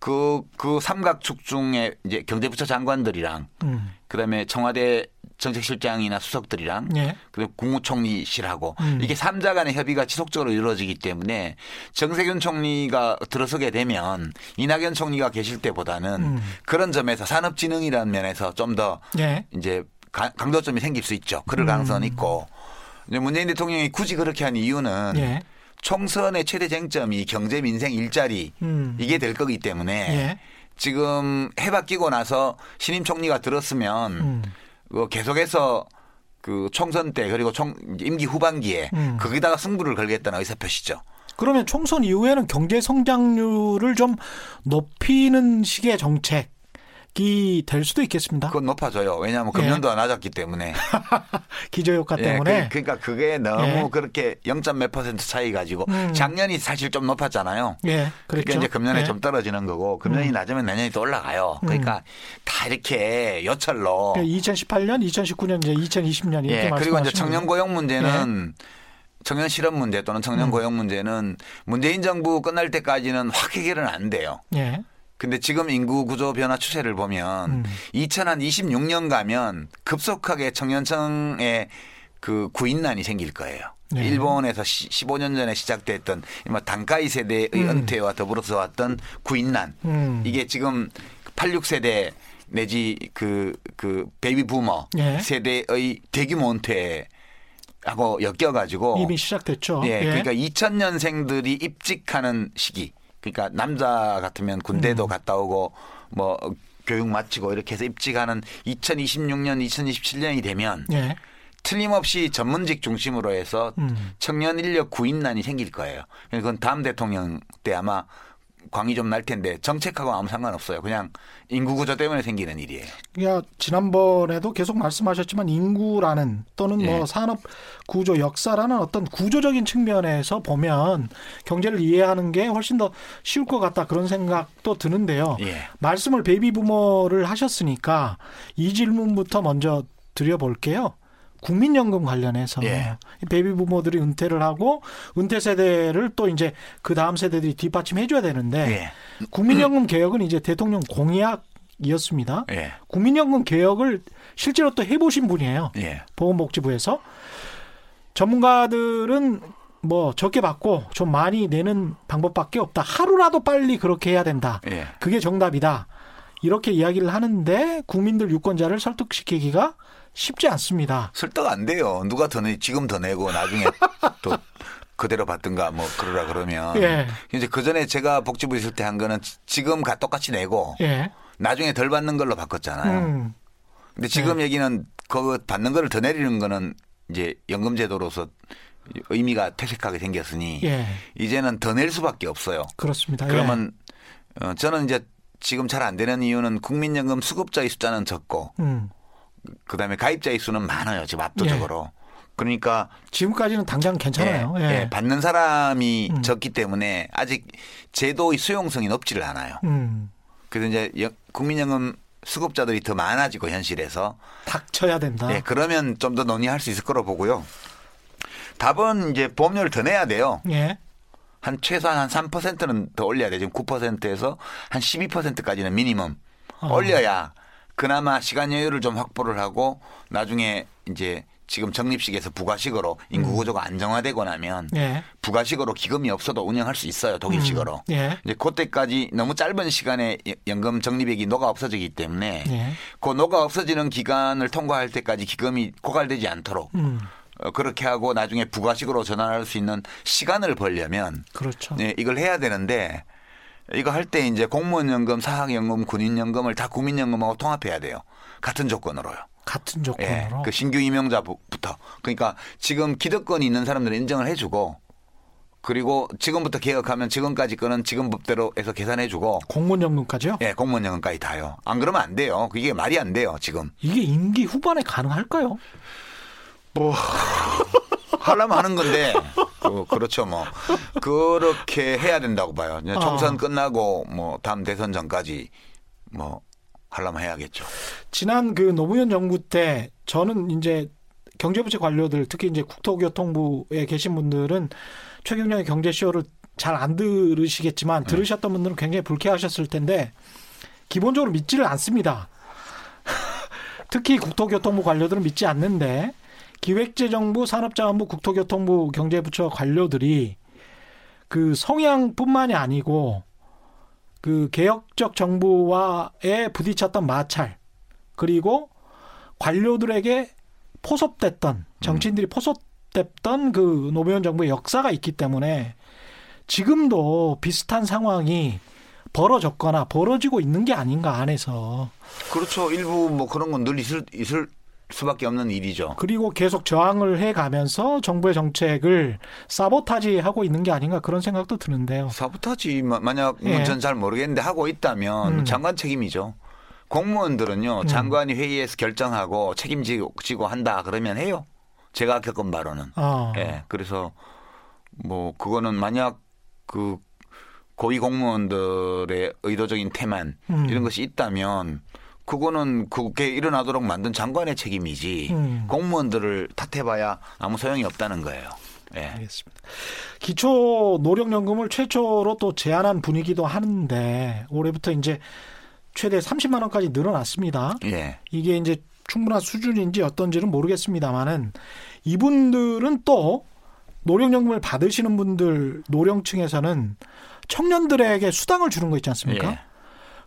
그, 그 삼각축 중에 이제 경제부처 장관들이랑 음. 그 다음에 청와대 정책실장이나 수석들이랑 예. 그리고 국무총리실하고 음. 이게 삼자 간의 협의가 지속적으로 이루어지기 때문에 정세균 총리가 들어서게 되면 이낙연 총리가 계실 때보다는 음. 그런 점에서 산업진흥이라는 면에서 좀더 예. 이제 가- 강조점이 생길 수 있죠. 그럴 음. 가능성은 있고 이제 문재인 대통령이 굳이 그렇게 한 이유는 예. 총선의 최대 쟁점이 경제 민생 일자리 음. 이게 될 거기 때문에 예. 지금 해 바뀌고 나서 신임 총리가 들었으면 음. 그 계속해서 그 총선 때 그리고 총 임기 후반기에 음. 거기다가 승부를 걸겠다는 의사표시죠. 그러면 총선 이후에는 경제 성장률을 좀 높이는 식의 정책이 될 수도 있겠습니다. 그건 높아져요. 왜냐하면 예. 금년도가 낮았기 때문에. 기저효과 예, 때문에. 그, 러니까 그게 너무 예. 그렇게 0. 몇 퍼센트 차이 가지고 음. 작년이 사실 좀 높았잖아요. 예, 그렇죠. 그러니까 이제 금년에 예. 좀 떨어지는 거고 금년이 음. 낮으면 내년이 또 올라가요. 그러니까 다 이렇게 여철로 2018년, 2019년, 이제 2020년 이렇게 예, 그리고 이제 청년. 고용 문제는 청년 실업 문제 또는 청년 음. 고용 문제는 문재인 정부 끝날 때까지는 확 해결은 안 돼요. 예. 근데 지금 인구 구조 변화 추세를 보면 음. 2026년 가면 급속하게 청년층의 그 구인난이 생길 거예요. 네. 일본에서 시, 15년 전에 시작됐던 뭐 단카이 세대의 음. 은퇴와 더불어서 왔던 구인난. 음. 이게 지금 86세대 내지 그, 그 베이비 부머 예. 세대의 대규모 은퇴 하고 엮여가지고 이미 시작됐죠. 예, 그러니까 2000년생들이 입직하는 시기. 그러니까 남자 같으면 군대도 음. 갔다 오고 뭐 교육 마치고 이렇게 해서 입직하는 2026년, 2027년이 되면 예. 틀림없이 전문직 중심으로 해서 음. 청년 인력 구인난이 생길 거예요. 그건 다음 대통령 때 아마 광이 좀 날 텐데 정책하고 아무 상관없어요. 그냥 인구 구조 때문에 생기는 일이에요. 그러니까 지난번에도 계속 말씀하셨지만 인구라는 또는 뭐 예. 산업 구조 역사라는 어떤 구조적인 측면에서 보면 경제를 이해하는 게 훨씬 더 쉬울 것 같다 그런 생각도 드는데요. 예. 말씀을 베이비 부머를 하셨으니까 이 질문부터 먼저 드려볼게요. 국민연금 관련해서 예. 이 베이비 부머들이 은퇴를 하고 은퇴 세대를 또 이제 그 다음 세대들이 뒷받침해 줘야 되는데 예. 국민연금 개혁은 이제 대통령 공약 이었습니다. 예. 국민연금 개혁을 실제로 또 해보신 분이에요. 예. 보건복지부에서 전문가들은 뭐 적게 받고 좀 많이 내는 방법밖에 없다. 하루라도 빨리 그렇게 해야 된다. 예. 그게 정답이다. 이렇게 이야기를 하는데 국민들 유권자를 설득시키기가 쉽지 않습니다. 설득 안 돼요. 누가 더 내, 지금 더 내고 나중에 또 그대로 받든가 뭐 그러라 그러면. 예. 이제 그 전에 제가 복지부 있을 때 한 거는 지금과 똑같이 내고 예. 나중에 덜 받는 걸로 바꿨잖아요. 음. 근데 지금 얘기는 그거 받는 거를 더 내리는 거는 이제 연금 제도로서 의미가 퇴색하게 생겼으니 예. 이제는 더 낼 수밖에 없어요. 그렇습니다. 예. 그러면 어, 저는 이제 지금 잘 안 되는 이유는 국민연금 수급자의 숫자는 적고 음. 그다음에 가입자의 수는 많아요. 지금 압도적으로. 그러니까 지금까지는 당장 괜찮아요. 예, 예. 예, 받는 사람이 음. 적기 때문에 아직 제도의 수용성이 높지를 않아요. 음. 그래서 이제 여- 국민연금 수급자들이 더 많아지고 현실에서 닥쳐야 된다. 예, 그러면 좀 더 논의할 수 있을 거로 보고요. 답은 이제 보험료를 더 내야 돼요. 예. 한 최소한 한 3%는 더 올려야 돼. 지금 9%에서 한 12%까지는 미니멈 어. 올려야 그나마 시간 여유를 좀 확보를 하고 나중에 이제 지금 적립식에서 부가식으로 인구 구조가 안정화되고 나면 예. 부가식으로 기금이 없어도 운영할 수 있어요. 독립식으로. 음. 예. 이제 그때까지 너무 짧은 시간에 여- 연금 적립액이 녹아 없어지기 때문에 예. 그 녹아 없어지는 기간을 통과할 때까지 기금이 고갈되지 않도록 음. 어, 그렇게 하고 나중에 부가식으로 전환할 수 있는 시간을 벌려면 그렇죠. 네, 이걸 해야 되는데 이거 할 때 이제 공무원연금, 사학연금, 군인연금을 다 국민연금하고 통합해야 돼요. 같은 조건으로요. 같은 예, 조건으로. 그 신규 임용자부터. 그러니까 지금 기득권이 있는 사람들은 인정을 해주고 그리고 지금부터 개혁하면 지금까지 거는 지금 법대로 해서 계산해주고 공무원연금까지요? 예, 공무원연금까지 다요. 안 그러면 안 돼요. 그게 말이 안 돼요. 지금. 이게 임기 후반에 가능할까요? 하려면 하는 건데 그, 그렇죠 뭐 그렇게 해야 된다고 봐요. 이제 총선 어. 끝나고 뭐 다음 대선 전까지 뭐 하려면 해야겠죠. 지난 그 노무현 정부 때 저는 이제 경제부처 관료들 특히 이제 국토교통부에 계신 분들은 최경영의 경제쇼를 잘 안 들으시겠지만 네. 들으셨던 분들은 굉장히 불쾌하셨을 텐데 기본적으로 믿지를 않습니다. 특히 국토교통부 관료들은 믿지 않는데 기획재정부, 산업자원부, 국토교통부, 경제부처 관료들이 그 성향뿐만이 아니고 그 개혁적 정부와에 부딪혔던 마찰 그리고 관료들에게 포섭됐던 정치인들이 포섭됐던 그 노무현 정부의 역사가 있기 때문에 지금도 비슷한 상황이 벌어졌거나 벌어지고 있는 게 아닌가 안에서 그렇죠. 일부 뭐 그런 건 늘 있을 있을 수밖에 없는 일이죠. 그리고 계속 저항을 해 가면서 정부의 정책을 사보타지 하고 있는 게 아닌가 그런 생각도 드는데요. 사보타지 마- 만약 예. 전잘 모르겠는데 하고 있다면 음. 장관 책임이죠. 공무원들은요 장관이 회의에서 결정하고 책임지고 지고 한다 그러면 해요. 제가 겪은 바로는. 어. 예. 그래서 뭐 그거는 만약 그 고위 공무원들의 의도적인 태만 음. 이런 것이 있다면 그거는 그게 일어나도록 만든 장관의 책임이지 음. 공무원들을 탓해봐야 아무 소용이 없다는 거예요. 예. 알겠습니다. 기초 노령연금을 최초로 또 제한한 분위기도 하는데 올해부터 이제 최대 30만 원까지 늘어났습니다. 예. 이게 이제 충분한 수준인지 어떤지는 모르겠습니다만은 이분들은 또 노령연금을 받으시는 분들 노령층에서는 청년들에게 수당을 주는 거 있지 않습니까? 예.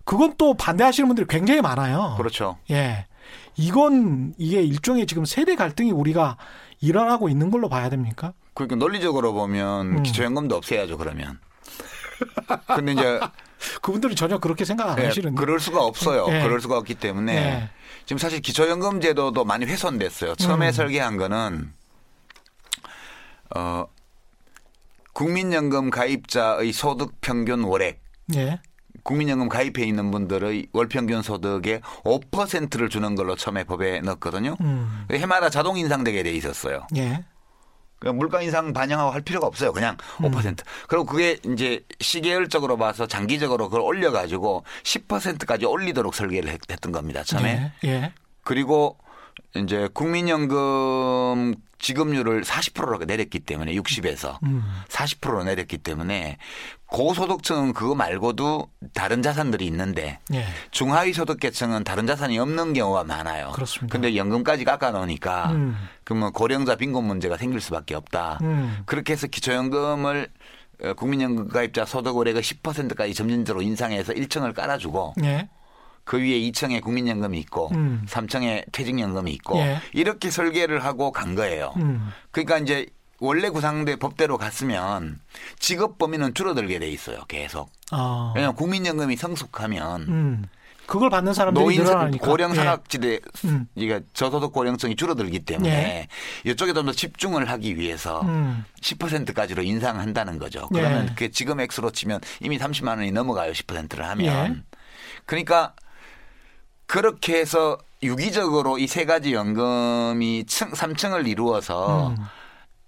그건 또 반대하시는 분들이 굉장히 많아요. 그렇죠. 예. 이건 이게 일종의 지금 세대 갈등이 우리가 일어나고 있는 걸로 봐야 됩니까? 그러니까 논리적으로 보면 음. 기초연금도 없애야죠 그러면. 근데 이제 그분들은 전혀 그렇게 생각 안 예, 하시는데. 그럴 수가 없어요. 예. 그럴 수가 없기 때문에 예. 지금 사실 기초연금 제도도 많이 훼손됐어요. 처음에 음. 설계한 거는 어 국민연금 가입자의 소득 평균 월액 예. 국민연금 가입해 있는 분들의 월 평균 소득의 5%를 주는 걸로 처음에 법에 넣었거든요. 음. 해마다 자동 인상되게 돼 있었어요. 예. 그냥 물가 인상 반영하고 할 필요가 없어요. 그냥 음. 5%. 그리고 그게 이제 시계열적으로 봐서 장기적으로 그걸 올려가지고 10%까지 올리도록 설계를 했, 던 겁니다. 처음에. 예. 예. 그리고 이제 국민연금 지급률을 40%로 내렸기 때문에 60에서 음. 40%로 내렸기 때문에 고소득층은 그거 말고도 다른 자산들이 있는데 예. 중하위 소득계층은 다른 자산이 없는 경우가 많아요. 그렇습니다. 근데 연금까지 깎아 놓으니까 음. 그러면 고령자 빈곤 문제가 생길 수밖에 없다. 음. 그렇게 해서 기초연금을 어, 국민연금 가입자 소득 월액의 10%까지 점진적으로 인상해서 1층을 깔아주고 예. 그 위에 2층에 국민연금이 있고 음. 3층에 퇴직연금이 있고 예. 이렇게 설계를 하고 간 거예요. 음. 그러니까 이제 원래 구상대 법대로 갔으면 직업 범위는 줄어들게 돼 있어요. 계속. 아. 왜냐하면 국민연금이 성숙하면 음. 그걸 받는 사람들이 노인 늘어나니까. 고령 예. 사각지대 음. 이게 저소득 고령층이 줄어들기 때문에 이쪽에 좀 더 집중을 하기 위해서 음. 10%까지로 인상한다는 거죠. 예. 그러면 그 지금 액수로 치면 이미 30만 원이 넘어가요. 10%를 하면. 예. 그러니까 그렇게 해서 유기적으로 이 세 가지 연금이 층, 3층을 이루어서 음.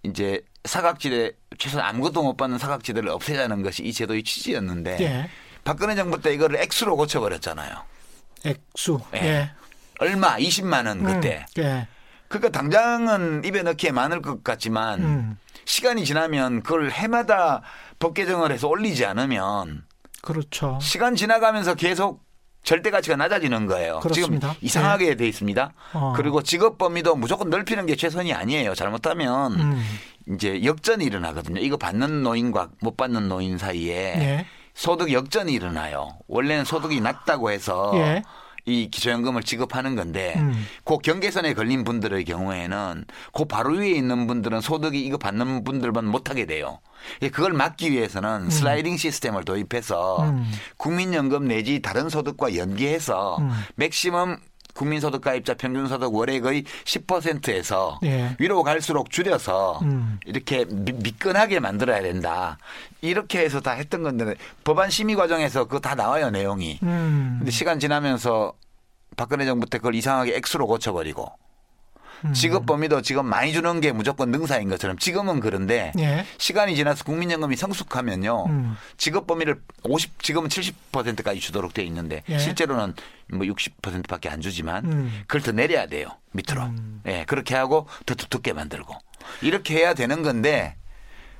이제 사각지대 최소한 아무것도 못 받는 사각지대를 없애자는 것이 이 제도의 취지였는데 예. 박근혜 정부 때 이거를 액수로 고쳐버렸잖아요. 액수. 예. 예. 얼마? 20만 원 그때. 음. 예. 그러니까 당장은 입에 넣기에 많을 것 같지만 음. 시간이 지나면 그걸 해마다 법 개정을 해서 올리지 않으면 그렇죠. 시간 지나가면서 계속 절대 가치가 낮아지는 거예요. 그렇습니다. 지금 이상하게 돼 있습니다. 어. 그리고 직업 범위도 무조건 넓히는 게 최선이 아니에요. 잘못하면 음. 이제 역전이 일어나거든요. 이거 받는 노인과 못 받는 노인 사이에 예. 소득 역전이 일어나요. 원래는 소득이 낮다고 해서 예. 이 기초연금을 지급하는 건데 음. 그 경계선에 걸린 분들의 경우에는 그 바로 위에 있는 분들은 소득이 이거 받는 분들만 못하게 돼요. 예, 그걸 막기 위해서는 슬라이딩 시스템을 도입해서 음. 국민연금 내지 다른 소득과 연계해서 음. 맥시멈 국민소득 가입자 평균소득 월액의 10%에서 예. 위로 갈수록 줄여서 음. 이렇게 미- 미끈하게 만들어야 된다. 이렇게 해서 다 했던 건데 법안 심의 과정에서 그거 다 나와요 내용이. 음. 근데 시간 지나면서 박근혜 정부 때 그걸 이상하게 액수로 고쳐버리고 음. 직업 범위도 지금 많이 주는 게 무조건 능사인 것처럼 지금은 그런데 예. 시간이 지나서 국민연금이 성숙하면요 음. 직업 범위를 50 지금은 70%까지 주도록 돼 있는데 예. 실제로는 뭐 60%밖에 안 주지만 음. 그걸 더 내려야 돼요 밑으로 음. 예 그렇게 하고 더 두텁게 만들고 이렇게 해야 되는 건데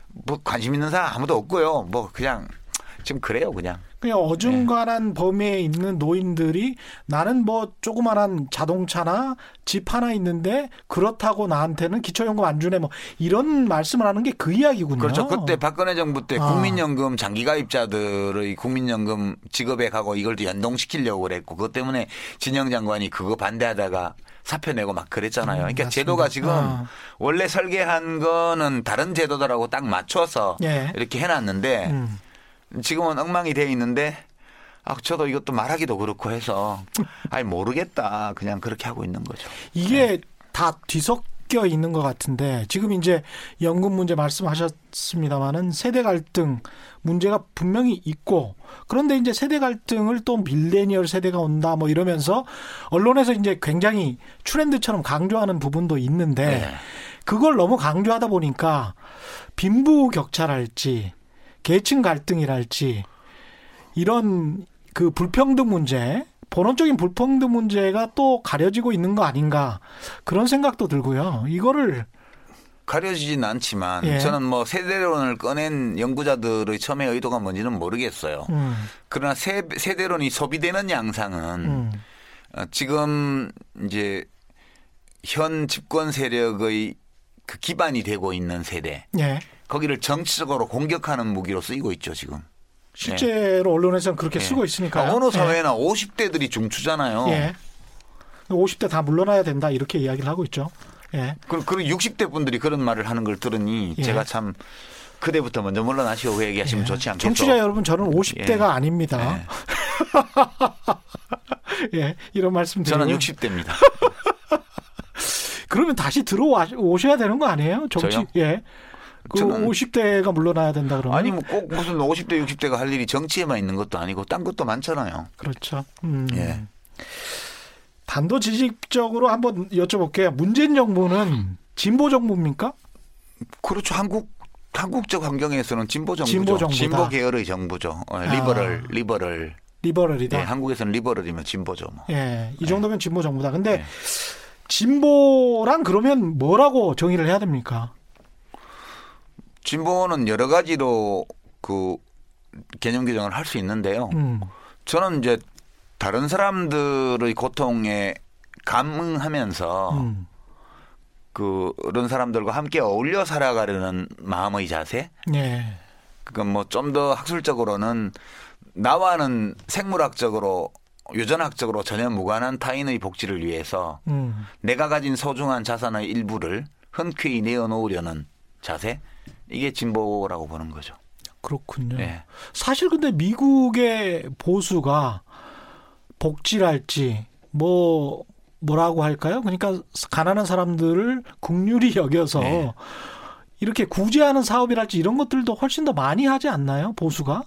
뭐 관심 있는 사람 아무도 없고요 뭐 그냥 지금 그래요 그냥 그냥 어중간한 범위에 있는 노인들이 나는 뭐 조그만한 자동차나 집 하나 있는데 그렇다고 나한테는 기초연금 안 주네 뭐 이런 말씀을 하는 게 그 이야기군요. 그렇죠. 그때 박근혜 정부 때 아. 국민연금 장기가입자들의 국민연금 지급액하고 이걸 또 연동시키려고 그랬고 그것 때문에 진영 장관이 그거 반대하다가 사표 내고 막 그랬잖아요. 그러니까 음, 맞습니다. 제도가 지금 아. 원래 설계한 거는 다른 제도들하고 딱 맞춰서 예. 이렇게 해놨는데 음. 지금은 엉망이 돼 있는데 아 저도 이것도 말하기도 그렇고 해서 아니 모르겠다 그냥 그렇게 하고 있는 거죠. 이게 다 뒤섞여 있는 것 같은데 지금 이제 연금 문제 말씀하셨습니다마는 세대 갈등 문제가 분명히 있고 그런데 이제 세대 갈등을 또 밀레니얼 세대가 온다 뭐 이러면서 언론에서 이제 굉장히 트렌드처럼 강조하는 부분도 있는데 네. 그걸 너무 강조하다 보니까 빈부 격차랄지 계층 갈등이랄지 이런 그 불평등 문제 본원적인 불평등 문제가 또 가려지고 있는 거 아닌가 그런 생각도 들고요. 이거를 가려지진 않지만 예. 저는 뭐 세대론을 꺼낸 연구자들의 처음에 의도가 뭔지는 모르겠어요. 음, 그러나 세, 세대론이 소비되는 양상은 음, 어, 지금 이제 현 집권 세력의 그 기반이 되고 있는 세대 예. 거기를 정치적으로 공격하는 무기로 쓰이고 있죠 지금. 실제로 언론에서는 그렇게 예. 쓰고 있으니까요. 그러니까 어느 사회나 50대들이 중추잖아요. 예. 예. 50대 다 물러나야 된다 이렇게 이야기를 하고 있죠. 예. 그리고 60대 분들이 그런 말을 하는 걸 들으니 예. 제가 참 그대부터 먼저 물러나시고 그 얘기하시면 좋지 않겠어. 청취자 여러분 저는 50대가 예. 아닙니다. 예. 이런 말씀 드리고 저는 60대입니다. 그러면 다시 들어오셔야 되는 거 아니에요? 정치 저요? 예. 그 저는- 50대가 물러나야 된다 그러면 아니 뭐 꼭 무슨 50대 60대가 할 일이 정치에만 있는 것도 아니고 딴 것도 많잖아요. 그렇죠. 음. 예. 단도직입적으로 한번 여쭤볼게요. 문재인 정부는 진보 정부입니까? 그렇죠. 한국 한국적 환경에서는 진보 정부죠. 진보. 진보 계열의 정부죠. 어, liberal 아. liberal. 리버럴이다. 예, 예, 한국에서는 리버럴이면 진보죠. 뭐. 이 정도면 진보 정부다. 근데 네. 진보란 그러면 뭐라고 정의를 해야 됩니까? 진보는 여러 가지로 그 개념 규정을 할 수 있는데요. 음. 저는 이제 다른 사람들의 고통에 감응하면서 음. 그런 사람들과 함께 어울려 살아가려는 마음의 자세. 예. 그건 뭐 좀 더 학술적으로는 나와는 생물학적으로 유전학적으로 전혀 무관한 타인의 복지를 위해서 음. 내가 가진 소중한 자산의 일부를 흔쾌히 내어놓으려는 자세 이게 진보라고 보는 거죠. 그렇군요. 예. 사실 근데 미국의 보수가 복지랄지 뭐 뭐라고 할까요? 그러니까 가난한 사람들을 국률이 여겨서 네. 이렇게 구제하는 사업이랄지 이런 것들도 훨씬 더 많이 하지 않나요? 보수가?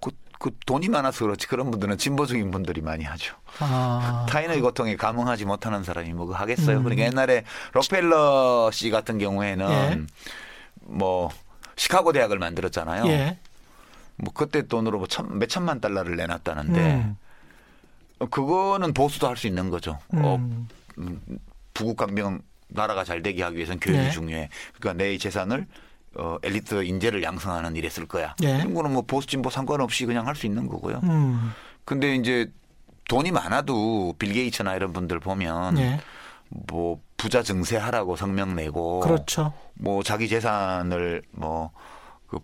그, 그 돈이 많아서 그렇지 그런 분들은 진보적인 분들이 많이 하죠. 아. 타인의 고통에 감흥하지 못하는 사람이 뭐 하겠어요. 음. 그러니까 옛날에 록펠러 씨 같은 경우에는 예. 뭐 시카고 대학을 만들었잖아요. 예. 뭐 그때 돈으로 뭐 천, 몇 천만 달러를 내놨다는데 음. 그거는 보수도 할 수 있는 거죠. 어, 음. 음, 부국 강병 나라가 잘 되게 하기 위해서는 교육이 네. 중요해. 그러니까 내 재산을 어, 엘리트 인재를 양성하는 일에 쓸 거야. 예. 이런 거는 뭐 보수 진보 상관없이 그냥 할 수 있는 거고요. 음. 근데 이제 돈이 많아도 빌 게이츠나 이런 분들 보면 예. 뭐 부자 증세하라고 성명 내고 그렇죠. 뭐 자기 재산을 뭐그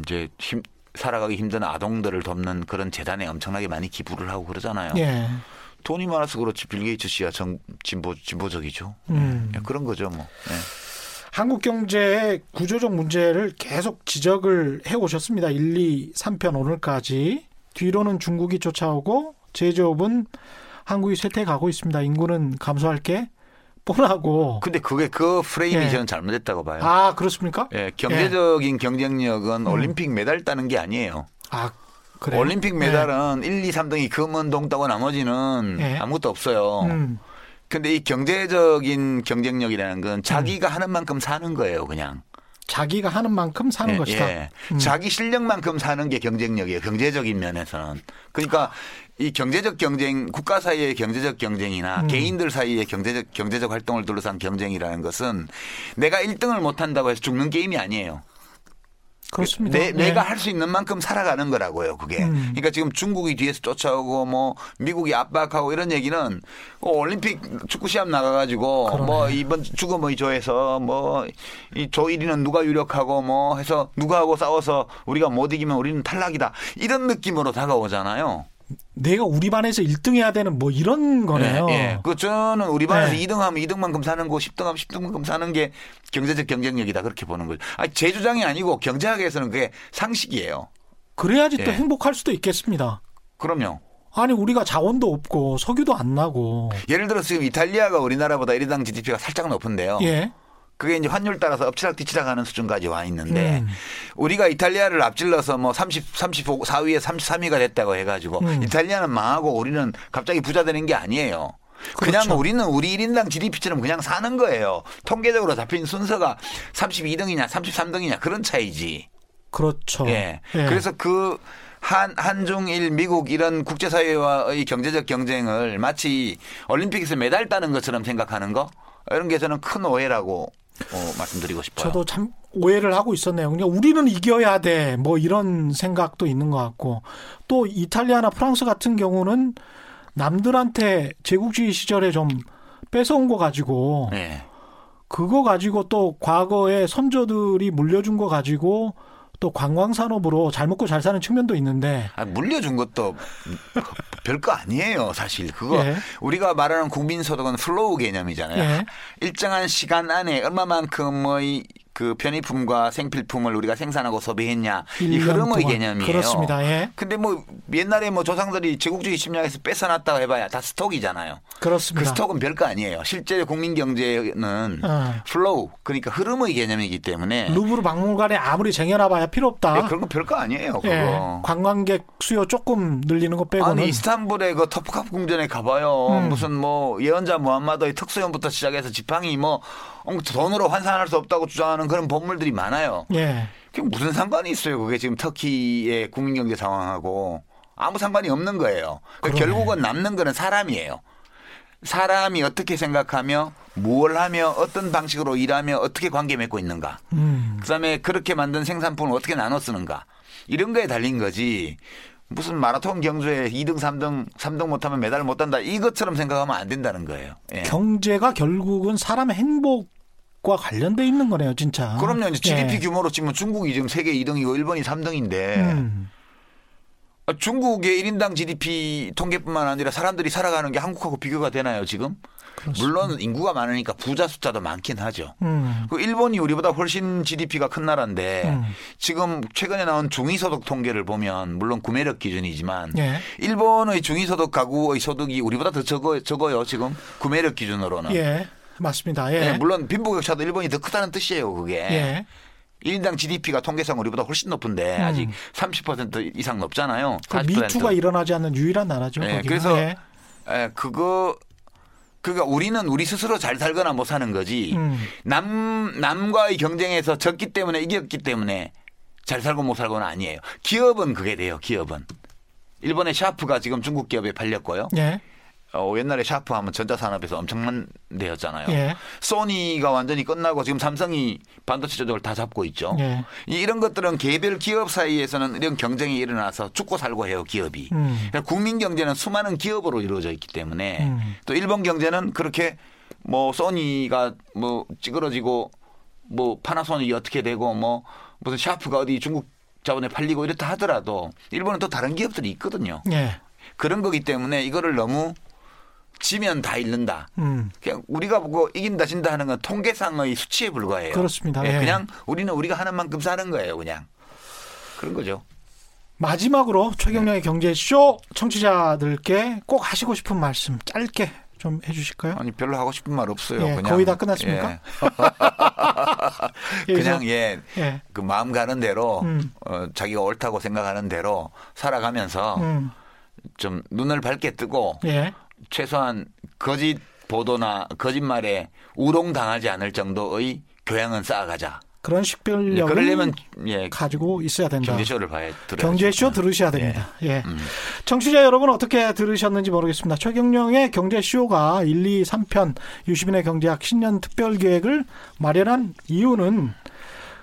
이제 힘 살아가기 힘든 아동들을 돕는 그런 재단에 엄청나게 많이 기부를 하고 그러잖아요. 예. 돈이 많아서 그렇지 빌 게이츠 씨야 정, 진보 진보적이죠. 음. 예, 그런 거죠 뭐. 예. 한국 경제의 구조적 문제를 계속 지적을 해 오셨습니다. 1, 2, 3편 오늘까지. 뒤로는 중국이 쫓아오고 제조업은 한국이 쇠퇴가고 있습니다. 인구는 감소할 게 뻔하고. 근데 그게 그 프레임이 예. 저는 잘못됐다고 봐요. 아, 그렇습니까? 예, 경제적인 경쟁력은 음. 올림픽 메달 따는 게 아니에요. 아, 그래. 올림픽 메달은 1, 2, 3등이 금은 동 따고 나머지는 예. 아무것도 없어요. 음. 근데 이 경제적인 경쟁력이라는 건 자기가 하는 만큼 사는 거예요, 그냥. 자기가 하는 만큼 사는 예, 것이다. 예. 음. 자기 실력만큼 사는 게 경쟁력이에요. 경제적인 면에서는. 그러니까 이 경제적 경쟁, 국가 사이의 경제적 경쟁이나 음. 개인들 사이의 경제적 경제적 활동을 둘러싼 경쟁이라는 것은 내가 1등을 못 한다고 해서 죽는 게임이 아니에요. 그렇습니다. 내, 네. 내가 할 수 있는 만큼 살아가는 거라고요, 그게. 음. 그러니까 지금 중국이 뒤에서 쫓아오고 뭐 미국이 압박하고 이런 얘기는 어, 올림픽 축구 시합 나가가지고 그러네. 뭐 이번 죽음의 조에서 뭐 이 조 1위는 누가 유력하고 뭐 해서 누가 하고 싸워서 우리가 못 이기면 우리는 탈락이다. 이런 느낌으로 다가오잖아요. 내가 우리 반에서 1등 해야 되는 뭐 이런 거네요. 예, 예. 그 저는 우리 반에서 네. 2등 하면 2등만큼 사는 거, 10등 하면 10등만큼 사는 게 경제적 경쟁력이다 그렇게 보는 거죠. 아니, 제 주장이 아니고 경제학에서는 그게 상식이에요. 그래야지 또 예. 행복할 수도 있겠습니다. 그럼요. 아니 우리가 자원도 없고 석유도 안 나고. 예를 들어 지금 이탈리아가 우리나라보다 1인당 GDP가 살짝 높은데요. 예. 그게 이제 환율 따라서 엎치락 뒤치락 하는 수준까지 와 있는데 음. 우리가 이탈리아를 앞질러서 뭐 30, 34위에 33위가 됐다고 해가지고 음. 이탈리아는 망하고 우리는 갑자기 부자 되는 게 아니에요. 그냥 그렇죠. 우리는 우리 1인당 GDP처럼 그냥 사는 거예요. 통계적으로 잡힌 순서가 32등이냐 33등이냐 그런 차이지. 그렇죠. 예. 예. 그래서 그 한, 한중일, 미국 이런 국제사회와의 경제적 경쟁을 마치 올림픽에서 메달 따는 것처럼 생각하는 거 이런 게 저는 큰 오해라고 어, 말씀드리고 싶어요. 저도 참 오해를 하고 있었네요. 그러니까 우리는 이겨야 돼. 뭐 이런 생각도 있는 것 같고 또 이탈리아나 프랑스 같은 경우는 남들한테 제국주의 시절에 좀 뺏어온 거 가지고 네. 그거 가지고 또 과거에 선조들이 물려준 거 가지고 또 관광 산업으로 잘 먹고 잘 사는 측면도 있는데 아, 물려준 것도 별거 아니에요, 사실. 그거 예. 우리가 말하는 국민 소득은 flow 개념이잖아요. 예. 일정한 시간 안에 얼마만큼의 그 편의품과 생필품을 우리가 생산하고 소비했냐 이 흐름의. 개념이에요. 그렇습니다. 예. 근데 뭐 옛날에 뭐 조상들이 제국주의 침략에서 뺏어놨다고 해봐야 다 stock이잖아요. 그 그렇습니다. stock은 별거 아니에요. 실제 국민 경제는 어. flow 그러니까 흐름의 개념이기 때문에 루브르 박물관에 아무리 쟁여놔봐야 필요 없다. 예, 그런 거 별거 아니에요. 그거. 예. 관광객 수요 조금 늘리는 것 빼고는 아니 이스탄불의 그 톱카프 궁전에 가봐요. 음. 무슨 뭐 예언자 무함마드의 턱수염부터 시작해서 지팡이 뭐 돈으로 환산할 수 없다고 주장하는 그런 보물들이 많아요. 예. 그게 무슨 상관이 있어요? 그게 지금 터키의 국민 경제 상황하고 아무 상관이 없는 거예요. 그러니까. 결국은 남는 거는 사람이에요. 사람이 어떻게 생각하며 무엇을 하며 어떤 방식으로 일하며 어떻게 관계 맺고 있는가. 음. 그다음에 그렇게 만든 생산품을 어떻게 나눠 쓰는가. 이런 거에 달린 거지. 무슨 마라톤 경주에 2등, 3등, 3등 못하면 메달 못 단다. 이것처럼 생각하면 안 된다는 거예요. 예. 경제가 결국은 사람의 행복 과 관련돼 있는 거네요, 진짜. 그럼요. 이제 GDP 예. 규모로 치면 중국이 지금 세계 2등이고 일본이 3등인데 음. 아, 중국의 1인당 GDP 통계뿐만 아니라 사람들이 살아가는 게 한국하고 비교가 되나요, 지금? 물론 인구가 많으니까 부자 숫자도 많긴 하죠. 음. 그 일본이 우리보다 훨씬 GDP가 큰 나라인데 음. 지금 최근에 나온 중위소득 통계를 보면 물론 구매력 기준이지만 예. 일본의 중위소득 가구의 소득이 우리보다 더 적어, 적어요, 지금 구매력 기준으로는. 예. 맞습니다. 예. 예, 물론 빈부격차도 일본이 더 크다는 뜻이에요, 그게. 예. 1인당 GDP가 통계상 우리보다 훨씬 높은데 음. 아직 30% 이상 높잖아요. 그 40%. 미투가 일어나지 않는 유일한 나라죠. 예, 거기가. 그래서 예. 에, 그거 그러니까 우리는 우리 스스로 잘 살거나 못 사는 거지. 음. 남 남과의 경쟁에서 졌기 때문에 이겼기 때문에 잘 살고 못 살고는 아니에요. 기업은 그게 돼요. 기업은. 일본의 샤프가 지금 중국 기업에 팔렸고요. 예. 어, 옛날에 샤프 하면 전자산업에서 엄청난 데였잖아요. 예. 소니가 완전히 끝나고 지금 삼성이 반도체 조직을 다 잡고 있죠. 예. 이- 이런 것들은 개별 기업 사이에서는 이런 경쟁이 일어나서 죽고 살고 해요, 기업이. 음. 그러니까 국민 경제는 수많은 기업으로 이루어져 있기 때문에 음. 또 일본 경제는 그렇게 뭐 소니가 뭐 찌그러지고 뭐 파나소닉이 어떻게 되고 뭐 무슨 샤프가 어디 중국 자본에 팔리고 이렇다 하더라도 일본은 또 다른 기업들이 있거든요. 예. 그런 거기 때문에 이거를 너무 지면 다 잃는다. 음. 그냥 우리가 보고 이긴다 진다 하는 건 통계상의 수치에 불과해요. 그렇습니다. 예, 예. 그냥 우리는 우리가 하는 만큼 사는 거예요, 그냥. 그런 거죠. 마지막으로 최경영의 경제쇼 청취자들께 꼭 하시고 싶은 말씀 짧게 좀 해주실까요? 아니 별로 하고 싶은 말 없어요. 예, 그냥 거의 다 끝났습니까? 예. 그냥 예. 예. 그 마음 가는 대로 음. 어, 자기가 옳다고 생각하는 대로 살아가면서 음. 좀 눈을 밝게 뜨고 예. 최소한 거짓 보도나 거짓말에 우롱당하지 않을 정도의 교양은 쌓아가자. 그런 예, 식별력을 그러려면 예, 가지고 있어야 된다. 경제쇼를 봐야 들어야 경제쇼 들으셔야 됩니다. 예. 음. 청취자 여러분 어떻게 들으셨는지 모르겠습니다. 최경영의 경제쇼가 1, 2, 3편 유시민의 경제학 신년 특별 계획을 마련한 이유는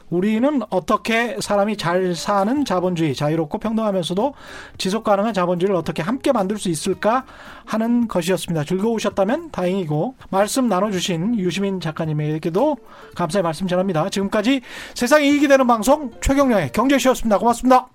우리는 어떻게 사람이 잘 사는 자본주의, 자유롭고 평등하면서도 지속 가능한 자본주의를 어떻게 함께 만들 수 있을까 하는 것이었습니다. 즐거우셨다면 다행이고 말씀 나눠주신 유시민 작가님에게도 감사의 말씀 전합니다. 지금까지 세상에 이익이 되는 방송 최경령의 경제쇼였습니다. 고맙습니다.